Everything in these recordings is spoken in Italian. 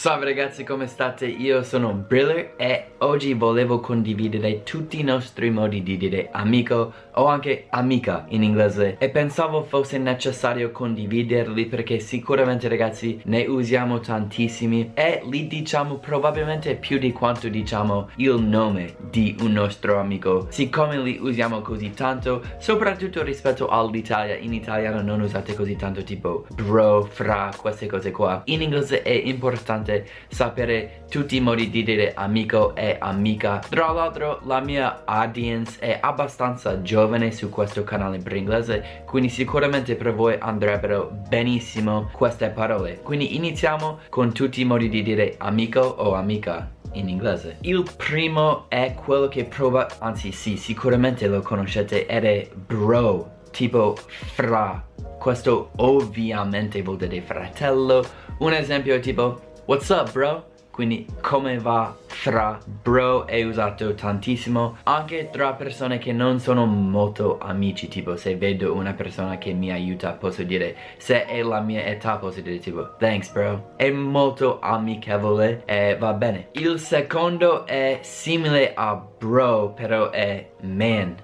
Salve ragazzi come state? Io sono Briller e oggi volevo condividere tutti i nostri modi di dire amico o anche amica in inglese. E pensavo fosse necessario condividerli perché sicuramente ragazzi ne usiamo tantissimi e li diciamo probabilmente più di quanto diciamo il nome di un nostro amico. Siccome li usiamo così tanto soprattutto rispetto all'Italia in italiano non usate così tanto tipo bro, fra, queste cose qua. In inglese è importante importante sapere tutti i modi di dire amico e amica. Tra l'altro la mia audience è abbastanza giovane su questo canale per inglese Quindi sicuramente per voi andrebbero benissimo queste parole. Quindi iniziamo con tutti i modi di dire amico o amica in inglese. Il primo è quello che prova, anzi sì, sicuramente lo conoscete ed è bro Tipo fra. Questo ovviamente vuol dire fratello. Un esempio è tipo What's up bro? Quindi come va fra bro? È usato tantissimo anche tra persone che non sono molto amici tipo se vedo una persona che mi aiuta posso dire se è la mia età posso dire tipo thanks bro. È molto amichevole e va bene. Il secondo è simile a bro però è man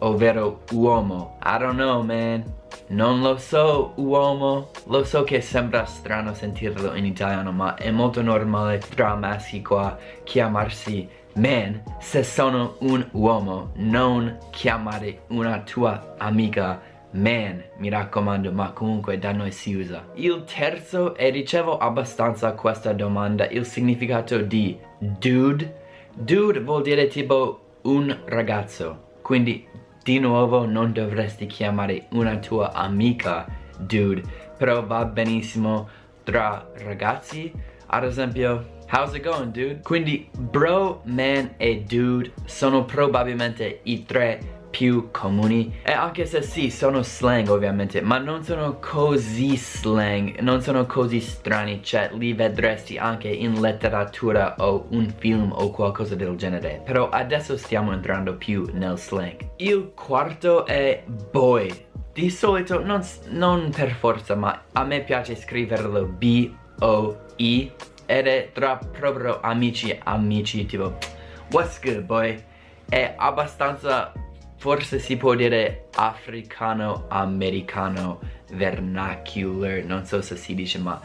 ovvero uomo. I don't know man non lo so uomo, lo so che sembra strano sentirlo in italiano ma è molto normale tra maschi qua chiamarsi man se sono un uomo. Non chiamare una tua amica man mi raccomando ma comunque da noi si usa. Il terzo e ricevo abbastanza questa domanda il significato di dude. Dude vuol dire tipo un ragazzo quindi di nuovo non dovresti chiamare una tua amica dude però va benissimo. Tra ragazzi ad esempio how's it going dude? Quindi bro man e dude sono probabilmente i tre più comuni. E anche se sì sono slang ovviamente ma non sono così slang non sono così strani cioè li vedresti anche in letteratura o un film o qualcosa del genere. Però adesso stiamo entrando più nel slang. Il quarto è boy. Di solito non, non per forza ma a me piace scriverlo B-O-I ed è tra proprio amici amici tipo what's good boy? È abbastanza forse si può dire africano americano vernacular non so se si dice ma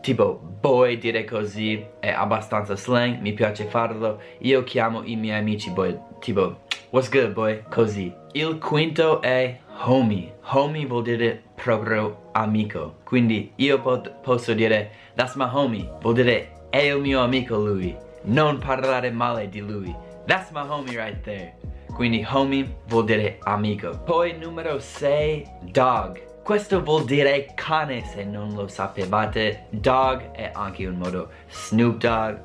tipo boy dire così è abbastanza slang mi piace farlo. Io chiamo i miei amici boy tipo what's good boy? Così. Il quinto è homie. Homie vuol dire proprio amico. Quindi io posso dire that's my homie. Vuol dire è il mio amico lui. Non parlare male di lui. That's my homie right there quindi homie vuol dire amico. Poi numero 6, dog. Questo vuol dire cane se non lo sapevate. Dog è anche un modo Snoop Dogg.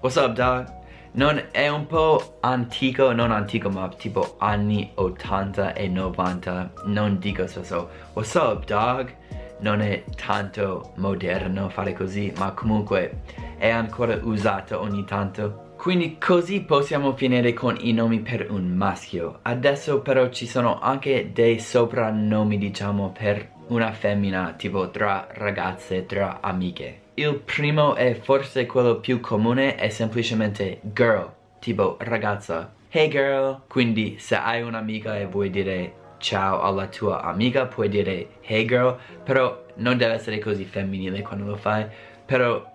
What's up dog? Non è un po' antico, non antico ma tipo anni 80 e 90. Non dico so so. What's up dog? Non è tanto moderno fare così ma comunque è ancora usato ogni tanto. Quindi così possiamo finire con i nomi per un maschio. Adesso però ci sono anche dei soprannomi diciamo per una femmina tipo tra ragazze, tra amiche. Il primo e forse quello più comune è semplicemente girl, tipo ragazza. Hey girl! Quindi se hai un'amica e vuoi dire ciao alla tua amica puoi dire hey girl, però non deve essere così femminile quando lo fai. Però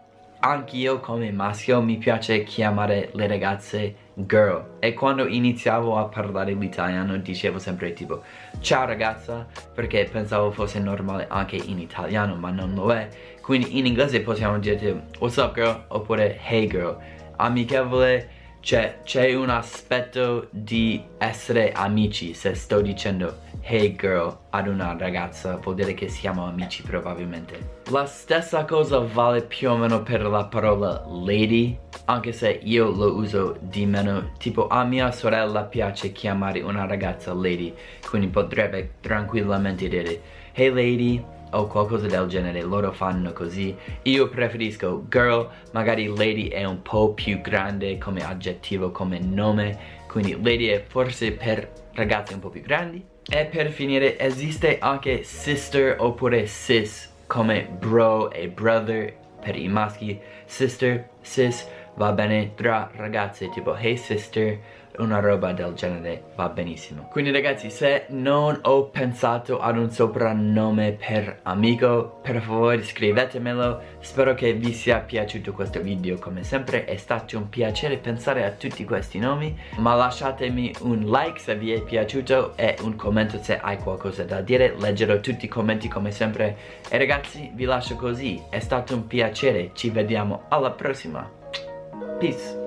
anch'io come maschio mi piace chiamare le ragazze girl. E quando iniziavo a parlare l'italiano dicevo sempre tipo ciao ragazza perché pensavo fosse normale anche in italiano ma non lo è. Quindi in inglese possiamo dire what's up girl? oppure hey girl. Amichevole c'è un aspetto di essere amici se sto dicendo hey girl ad una ragazza vuol dire che siamo amici probabilmente. La stessa cosa vale più o meno per la parola lady anche se io lo uso di meno. Tipo a mia sorella piace chiamare una ragazza lady quindi potrebbe tranquillamente dire hey lady o qualcosa del genere loro fanno così. Io preferisco girl magari lady è un po' più grande come aggettivo come nome quindi lady è forse per ragazzi un po' più grandi e per finire esiste anche sister oppure sis come bro e brother per i maschi. Sister, sis va bene tra ragazze tipo hey sister una roba del genere va benissimo. Quindi ragazzi se non ho pensato ad un soprannome per amico per favore scrivetemelo. Spero che vi sia piaciuto questo video. Come sempre è stato un piacere pensare a tutti questi nomi ma lasciatemi un like se vi è piaciuto e un commento se hai qualcosa da dire. Leggerò tutti i commenti come sempre. E ragazzi vi lascio così. È stato un piacere. Ci vediamo alla prossima. Peace